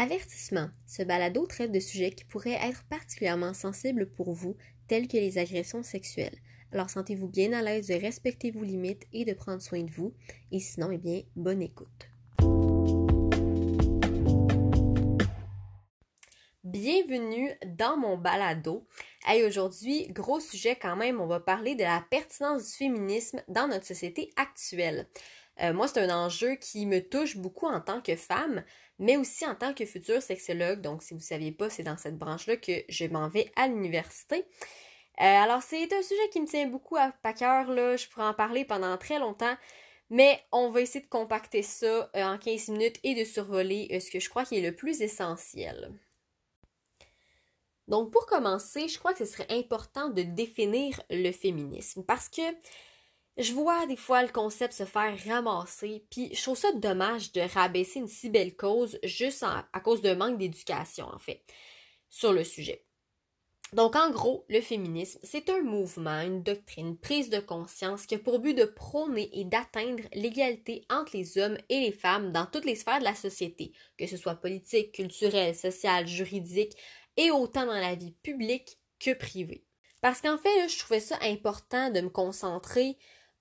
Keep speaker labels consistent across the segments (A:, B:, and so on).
A: Avertissement. Ce balado traite de sujets qui pourraient être particulièrement sensibles pour vous, tels que les agressions sexuelles. Alors sentez-vous bien à l'aise de respecter vos limites et de prendre soin de vous. Et sinon, eh bien, bonne écoute. Bienvenue dans mon balado. Hey, aujourd'hui, gros sujet quand même, on va parler de la pertinence du féminisme dans notre société actuelle. Euh, moi, c'est un enjeu qui me touche beaucoup en tant que femme, mais aussi en tant que future sexologue. Donc, si vous ne saviez pas, c'est dans cette branche-là que je m'en vais à l'université. Euh, alors, c'est un sujet qui me tient beaucoup à, cœur, là. Je pourrais en parler pendant très longtemps. Mais on va essayer de compacter ça euh, en 15 minutes et de survoler ce que je crois qui est le plus essentiel. Donc, pour commencer, je crois que ce serait important de définir le féminisme parce que je vois des fois le concept se faire ramasser, puis je trouve ça dommage de rabaisser une si belle cause juste à cause d'un manque d'éducation, en fait, sur le sujet. Donc, en gros, le féminisme, c'est un mouvement, une doctrine, une prise de conscience qui a pour but de prôner et d'atteindre l'égalité entre les hommes et les femmes dans toutes les sphères de la société, que ce soit politique, culturelle, sociale, juridique, et autant dans la vie publique que privée. Parce qu'en fait, je trouvais ça important de me concentrer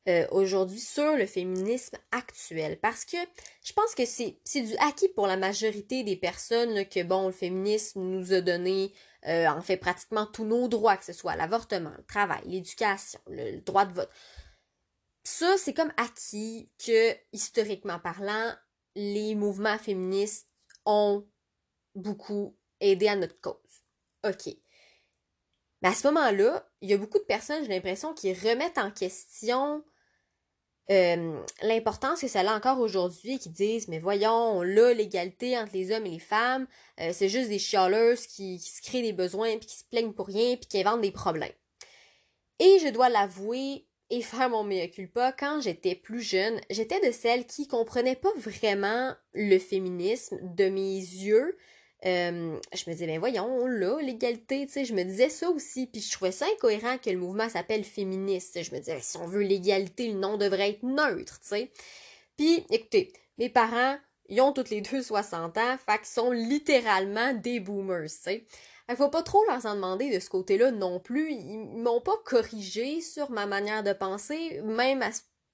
A: euh, aujourd'hui sur le féminisme actuel. Parce que je pense que c'est, du acquis pour la majorité des personnes que, bon, le féminisme nous a donné, euh, en fait, pratiquement tous nos droits, que ce soit l'avortement, le travail, l'éducation, le, droit de vote. Ça, c'est comme acquis que, historiquement parlant, les mouvements féministes ont beaucoup aidé à notre cause. OK. Mais à ce moment-là, il y a beaucoup de personnes, j'ai l'impression, qui remettent en question euh, l'importance que ça a encore aujourd'hui, qui disent mais voyons, on l'égalité entre les hommes et les femmes, euh, c'est juste des chialeuses qui, se créent des besoins puis qui se plaignent pour rien puis qui inventent des problèmes. Et je dois l'avouer et faire mon mea culpa, quand j'étais plus jeune, j'étais de celles qui comprenaient pas vraiment le féminisme de mes yeux, euh, je me disais, ben voyons, là, l'égalité, tu sais, je me disais ça aussi, puis je trouvais ça incohérent que le mouvement s'appelle féministe. Je me disais, si on veut l'égalité, le nom devrait être neutre, tu sais. Puis, écoutez, mes parents, ils ont toutes les deux 60 ans, fait qu'ils sont littéralement des boomers, tu sais. Il faut pas trop leur en demander de ce côté-là non plus. Ils m'ont pas corrigé sur ma manière de penser, même à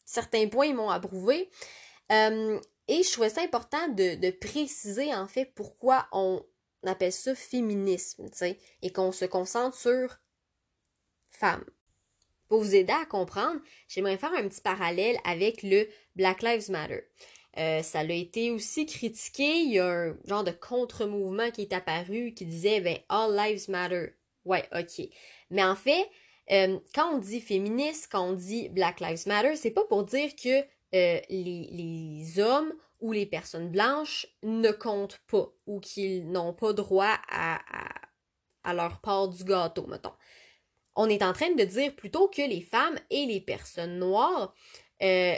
A: certains points, ils m'ont approuvé. Euh, et je trouvais ça important de, préciser en fait pourquoi on appelle ça féminisme, et qu'on se concentre sur femmes. Pour vous aider à comprendre, j'aimerais faire un petit parallèle avec le Black Lives Matter. Euh, ça a été aussi critiqué, il y a un genre de contre-mouvement qui est apparu qui disait ben All Lives Matter. Ouais, ok. Mais en fait, euh, quand on dit féministe, quand on dit Black Lives Matter, c'est pas pour dire que euh, les, hommes ou les personnes blanches ne comptent pas ou qu'ils n'ont pas droit à, leur part du gâteau, mettons. On est en train de dire plutôt que les femmes et les personnes noires euh,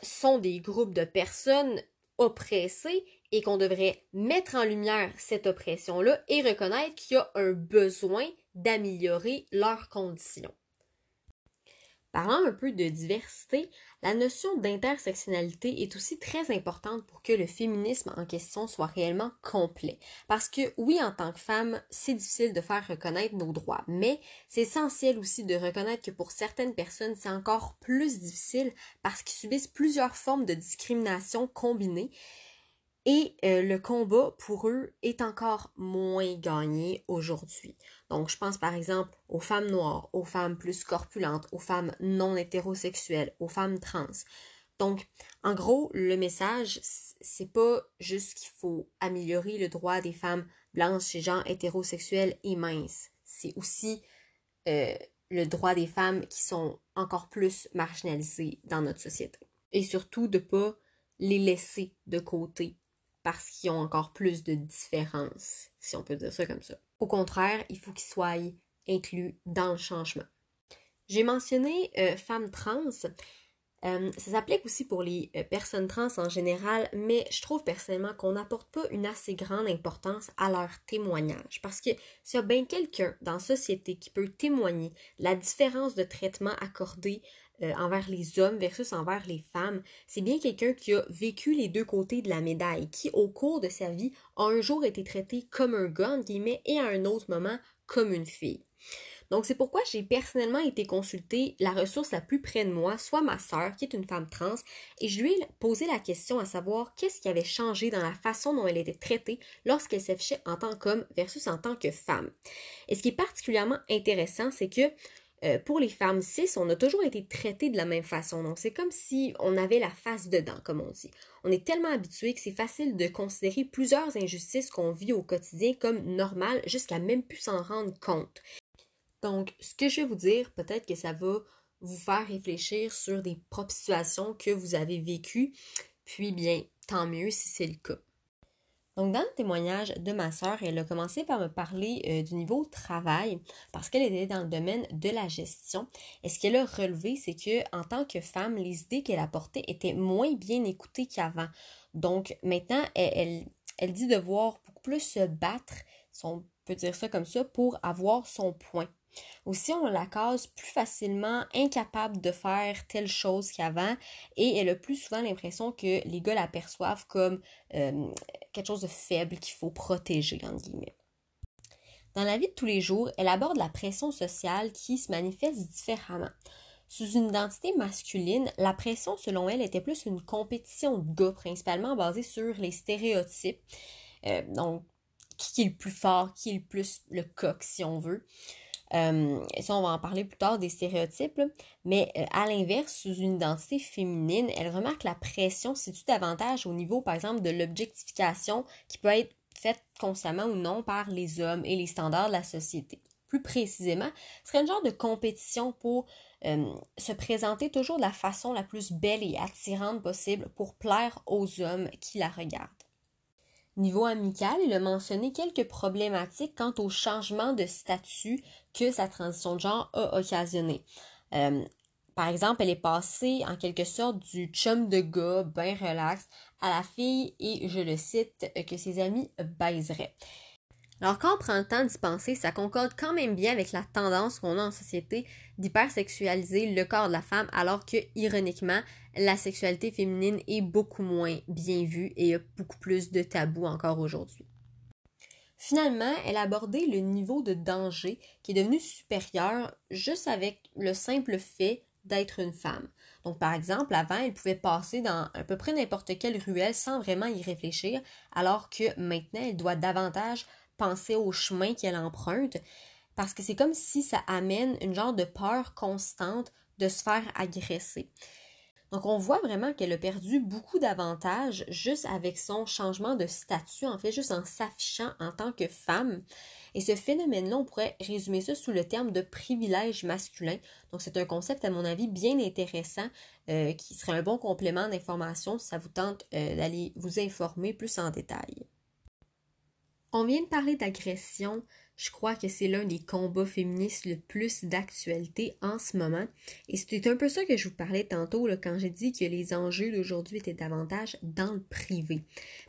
A: sont des groupes de personnes oppressées et qu'on devrait mettre en lumière cette oppression-là et reconnaître qu'il y a un besoin d'améliorer leurs conditions. Parlant un peu de diversité, la notion d'intersectionnalité est aussi très importante pour que le féminisme en question soit réellement complet. Parce que oui, en tant que femme, c'est difficile de faire reconnaître nos droits, mais c'est essentiel aussi de reconnaître que pour certaines personnes, c'est encore plus difficile parce qu'ils subissent plusieurs formes de discrimination combinées et euh, le combat pour eux est encore moins gagné aujourd'hui. Donc, je pense par exemple aux femmes noires, aux femmes plus corpulentes, aux femmes non hétérosexuelles, aux femmes trans. Donc, en gros, le message, c'est pas juste qu'il faut améliorer le droit des femmes blanches, gens hétérosexuels et minces. C'est aussi euh, le droit des femmes qui sont encore plus marginalisées dans notre société. Et surtout de pas les laisser de côté parce qu'ils ont encore plus de différences, si on peut dire ça comme ça. Au contraire, il faut qu'ils soient inclus dans le changement. J'ai mentionné euh, femmes trans. Euh, ça s'applique aussi pour les euh, personnes trans en général, mais je trouve personnellement qu'on n'apporte pas une assez grande importance à leur témoignage. Parce que s'il y a bien quelqu'un dans la société qui peut témoigner la différence de traitement accordé euh, envers les hommes versus envers les femmes, c'est bien quelqu'un qui a vécu les deux côtés de la médaille, qui au cours de sa vie a un jour été traité comme un gars, guillemets, et à un autre moment comme une fille. Donc c'est pourquoi j'ai personnellement été consulter la ressource la plus près de moi, soit ma sœur, qui est une femme trans, et je lui ai posé la question à savoir qu'est-ce qui avait changé dans la façon dont elle était traitée lorsqu'elle s'affichait en tant qu'homme versus en tant que femme. Et ce qui est particulièrement intéressant, c'est que euh, pour les femmes cis, on a toujours été traitées de la même façon. Donc, c'est comme si on avait la face dedans, comme on dit. On est tellement habitué que c'est facile de considérer plusieurs injustices qu'on vit au quotidien comme normales jusqu'à même plus s'en rendre compte. Donc, ce que je vais vous dire, peut-être que ça va vous faire réfléchir sur des propres situations que vous avez vécues. Puis bien, tant mieux si c'est le cas. Donc, dans le témoignage de ma sœur, elle a commencé par me parler euh, du niveau travail parce qu'elle était dans le domaine de la gestion. Et ce qu'elle a relevé, c'est que en tant que femme, les idées qu'elle apportait étaient moins bien écoutées qu'avant. Donc, maintenant, elle, elle, dit devoir beaucoup plus se battre, si on peut dire ça comme ça, pour avoir son point. Aussi, on la case plus facilement incapable de faire telle chose qu'avant et elle a plus souvent l'impression que les gars la perçoivent comme euh, quelque chose de faible qu'il faut protéger. Dans la vie de tous les jours, elle aborde la pression sociale qui se manifeste différemment. Sous une identité masculine, la pression, selon elle, était plus une compétition de gars, principalement basée sur les stéréotypes. Euh, donc, qui est le plus fort, qui est le plus le coq, si on veut. Euh, ça, on va en parler plus tard des stéréotypes, mais euh, à l'inverse, sous une identité féminine, elle remarque la pression situe davantage au niveau, par exemple, de l'objectification qui peut être faite consciemment ou non par les hommes et les standards de la société. Plus précisément, ce serait un genre de compétition pour euh, se présenter toujours de la façon la plus belle et attirante possible pour plaire aux hommes qui la regardent. Niveau amical, il a mentionné quelques problématiques quant au changement de statut que sa transition de genre a occasionné. Euh, par exemple, elle est passée en quelque sorte du chum de gars bien relax à la fille et je le cite que ses amis baiseraient. Alors quand on prend le temps d'y penser, ça concorde quand même bien avec la tendance qu'on a en société d'hypersexualiser le corps de la femme, alors que, ironiquement, la sexualité féminine est beaucoup moins bien vue et a beaucoup plus de tabous encore aujourd'hui. Finalement, elle a abordé le niveau de danger qui est devenu supérieur juste avec le simple fait d'être une femme. Donc, par exemple, avant, elle pouvait passer dans à peu près n'importe quelle ruelle sans vraiment y réfléchir, alors que maintenant, elle doit davantage penser au chemin qu'elle emprunte parce que c'est comme si ça amène une genre de peur constante de se faire agresser. Donc on voit vraiment qu'elle a perdu beaucoup d'avantages juste avec son changement de statut, en fait, juste en s'affichant en tant que femme. Et ce phénomène-là, on pourrait résumer ça sous le terme de privilège masculin. Donc c'est un concept, à mon avis, bien intéressant, euh, qui serait un bon complément d'information si ça vous tente euh, d'aller vous informer plus en détail. On vient de parler d'agression. Je crois que c'est l'un des combats féministes le plus d'actualité en ce moment. Et c'était un peu ça que je vous parlais tantôt quand j'ai dit que les enjeux d'aujourd'hui étaient davantage dans le privé.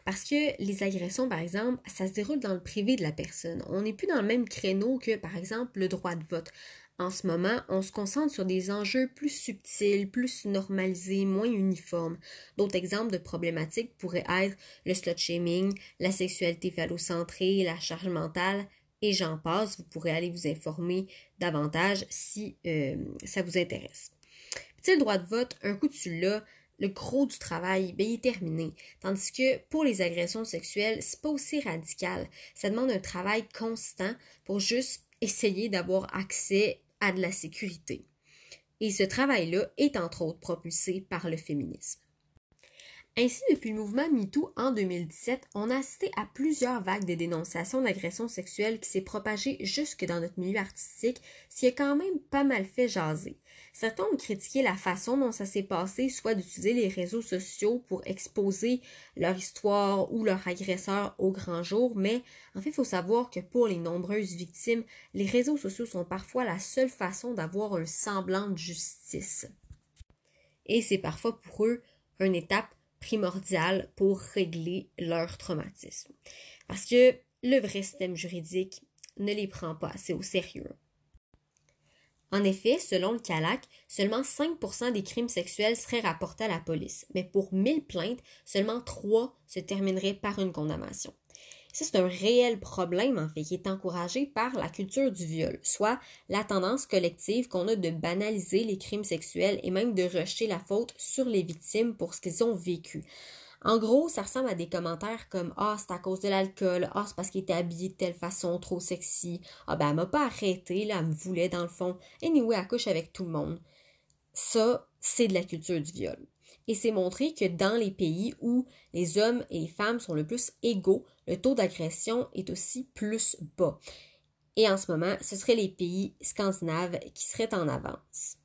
A: Parce que les agressions, par exemple, ça se déroule dans le privé de la personne. On n'est plus dans le même créneau que, par exemple, le droit de vote. En ce moment, on se concentre sur des enjeux plus subtils, plus normalisés, moins uniformes. D'autres exemples de problématiques pourraient être le slut shaming, la sexualité phallocentrée, la charge mentale, et j'en passe. Vous pourrez aller vous informer davantage si euh, ça vous intéresse. Puis le droit de vote, un coup dessus là, le gros du travail, ben, il est terminé. Tandis que pour les agressions sexuelles, c'est pas aussi radical. Ça demande un travail constant pour juste essayer d'avoir accès à de la sécurité. Et ce travail-là est entre autres propulsé par le féminisme. Ainsi, depuis le mouvement MeToo en 2017, on a assisté à plusieurs vagues de dénonciations d'agressions sexuelles qui s'est propagée jusque dans notre milieu artistique, ce qui a quand même pas mal fait jaser. Certains ont critiqué la façon dont ça s'est passé, soit d'utiliser les réseaux sociaux pour exposer leur histoire ou leur agresseur au grand jour, mais en fait, il faut savoir que pour les nombreuses victimes, les réseaux sociaux sont parfois la seule façon d'avoir un semblant de justice. Et c'est parfois pour eux une étape primordial pour régler leur traumatisme. Parce que le vrai système juridique ne les prend pas assez au sérieux. En effet, selon le CALAC, seulement 5% des crimes sexuels seraient rapportés à la police, mais pour 1000 plaintes, seulement 3 se termineraient par une condamnation. C'est un réel problème, en fait, qui est encouragé par la culture du viol, soit la tendance collective qu'on a de banaliser les crimes sexuels et même de rejeter la faute sur les victimes pour ce qu'ils ont vécu. En gros, ça ressemble à des commentaires comme Ah, c'est à cause de l'alcool, Ah, c'est parce qu'il était habillé de telle façon, trop sexy, Ah, ben, elle m'a pas arrêté, là, elle me voulait dans le fond. Anyway, elle couche avec tout le monde. Ça, c'est de la culture du viol. Et c'est montré que dans les pays où les hommes et les femmes sont le plus égaux, le taux d'agression est aussi plus bas. Et en ce moment, ce seraient les pays scandinaves qui seraient en avance.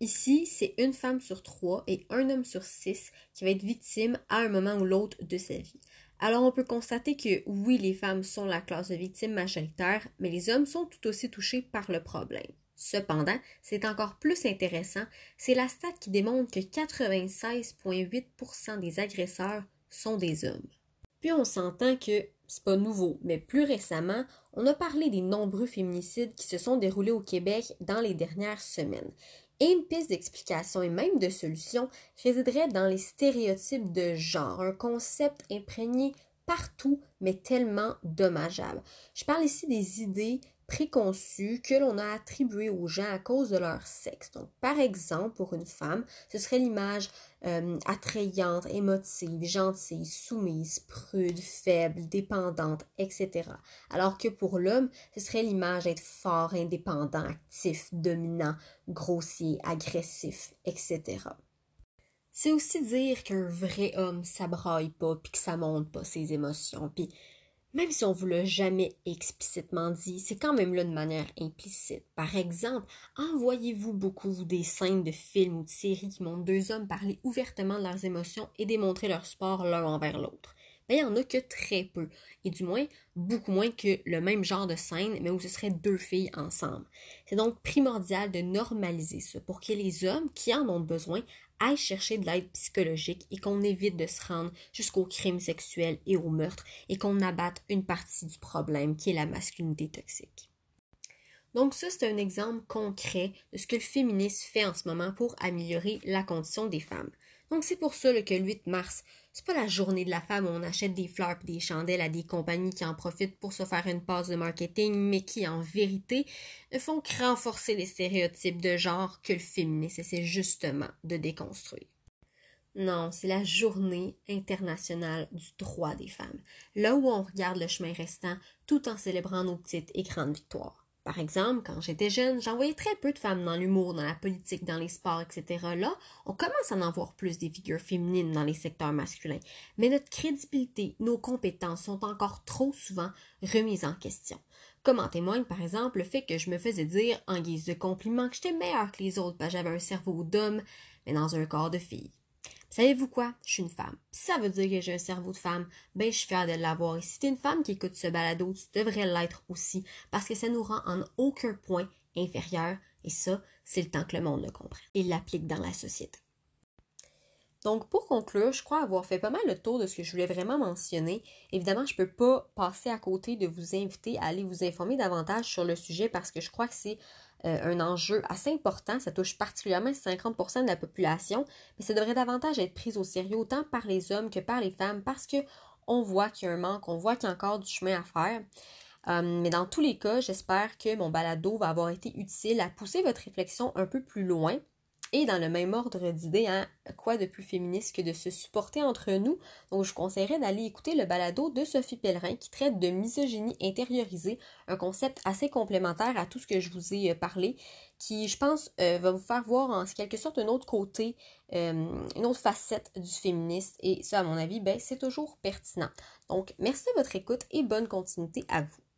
A: Ici, c'est une femme sur trois et un homme sur six qui va être victime à un moment ou l'autre de sa vie. Alors on peut constater que oui, les femmes sont la classe de victimes majoritaire, mais les hommes sont tout aussi touchés par le problème. Cependant, c'est encore plus intéressant, c'est la stat qui démontre que 96,8% des agresseurs sont des hommes. Puis on s'entend que c'est pas nouveau, mais plus récemment, on a parlé des nombreux féminicides qui se sont déroulés au Québec dans les dernières semaines. Et une piste d'explication et même de solution résiderait dans les stéréotypes de genre, un concept imprégné partout, mais tellement dommageable. Je parle ici des idées préconçus que l'on a attribué aux gens à cause de leur sexe. Donc, par exemple, pour une femme, ce serait l'image euh, attrayante, émotive, gentille, soumise, prude, faible, dépendante, etc. Alors que pour l'homme, ce serait l'image d'être fort, indépendant, actif, dominant, grossier, agressif, etc. C'est aussi dire qu'un vrai homme, ça braille pas, puis que ça monte pas ses émotions, puis même si on vous l'a jamais explicitement dit, c'est quand même là de manière implicite. Par exemple, envoyez-vous beaucoup des scènes de films ou de séries qui montrent deux hommes parler ouvertement de leurs émotions et démontrer leur sport l'un envers l'autre. Mais il n'y en a que très peu, et du moins beaucoup moins que le même genre de scène, mais où ce serait deux filles ensemble. C'est donc primordial de normaliser ça pour que les hommes qui en ont besoin aille chercher de l'aide psychologique et qu'on évite de se rendre jusqu'aux crimes sexuels et aux meurtres et qu'on abatte une partie du problème qui est la masculinité toxique. Donc ça, c'est un exemple concret de ce que le féminisme fait en ce moment pour améliorer la condition des femmes. Donc c'est pour ça que le 8 mars, c'est pas la journée de la femme où on achète des fleurs et des chandelles à des compagnies qui en profitent pour se faire une passe de marketing, mais qui en vérité ne font que renforcer les stéréotypes de genre que le féminisme essaie justement de déconstruire. Non, c'est la journée internationale du droit des femmes, là où on regarde le chemin restant tout en célébrant nos petites et grandes victoires. Par exemple, quand j'étais jeune, j'en voyais très peu de femmes dans l'humour, dans la politique, dans les sports, etc. Là, on commence à en voir plus des figures féminines dans les secteurs masculins. Mais notre crédibilité, nos compétences sont encore trop souvent remises en question. Comme en témoigne par exemple le fait que je me faisais dire en guise de compliment que j'étais meilleure que les autres parce que j'avais un cerveau d'homme, mais dans un corps de fille. Savez-vous quoi? Je suis une femme. Ça veut dire que j'ai un cerveau de femme, ben je suis fière de l'avoir. Et si t'es une femme qui écoute ce balado, tu devrais l'être aussi, parce que ça nous rend en aucun point inférieur. Et ça, c'est le temps que le monde le comprenne et l'applique dans la société. Donc, pour conclure, je crois avoir fait pas mal le tour de ce que je voulais vraiment mentionner. Évidemment, je ne peux pas passer à côté de vous inviter à aller vous informer davantage sur le sujet parce que je crois que c'est euh, un enjeu assez important. Ça touche particulièrement 50% de la population, mais ça devrait davantage être pris au sérieux autant par les hommes que par les femmes parce que on voit qu'il y a un manque, on voit qu'il y a encore du chemin à faire. Euh, mais dans tous les cas, j'espère que mon balado va avoir été utile à pousser votre réflexion un peu plus loin et dans le même ordre d'idées, hein, quoi de plus féministe que de se supporter entre nous? Donc, je vous conseillerais d'aller écouter le balado de Sophie Pellerin qui traite de misogynie intériorisée, un concept assez complémentaire à tout ce que je vous ai euh, parlé, qui, je pense, euh, va vous faire voir en quelque sorte un autre côté, euh, une autre facette du féministe. Et ça, à mon avis, ben, c'est toujours pertinent. Donc, merci de votre écoute et bonne continuité à vous.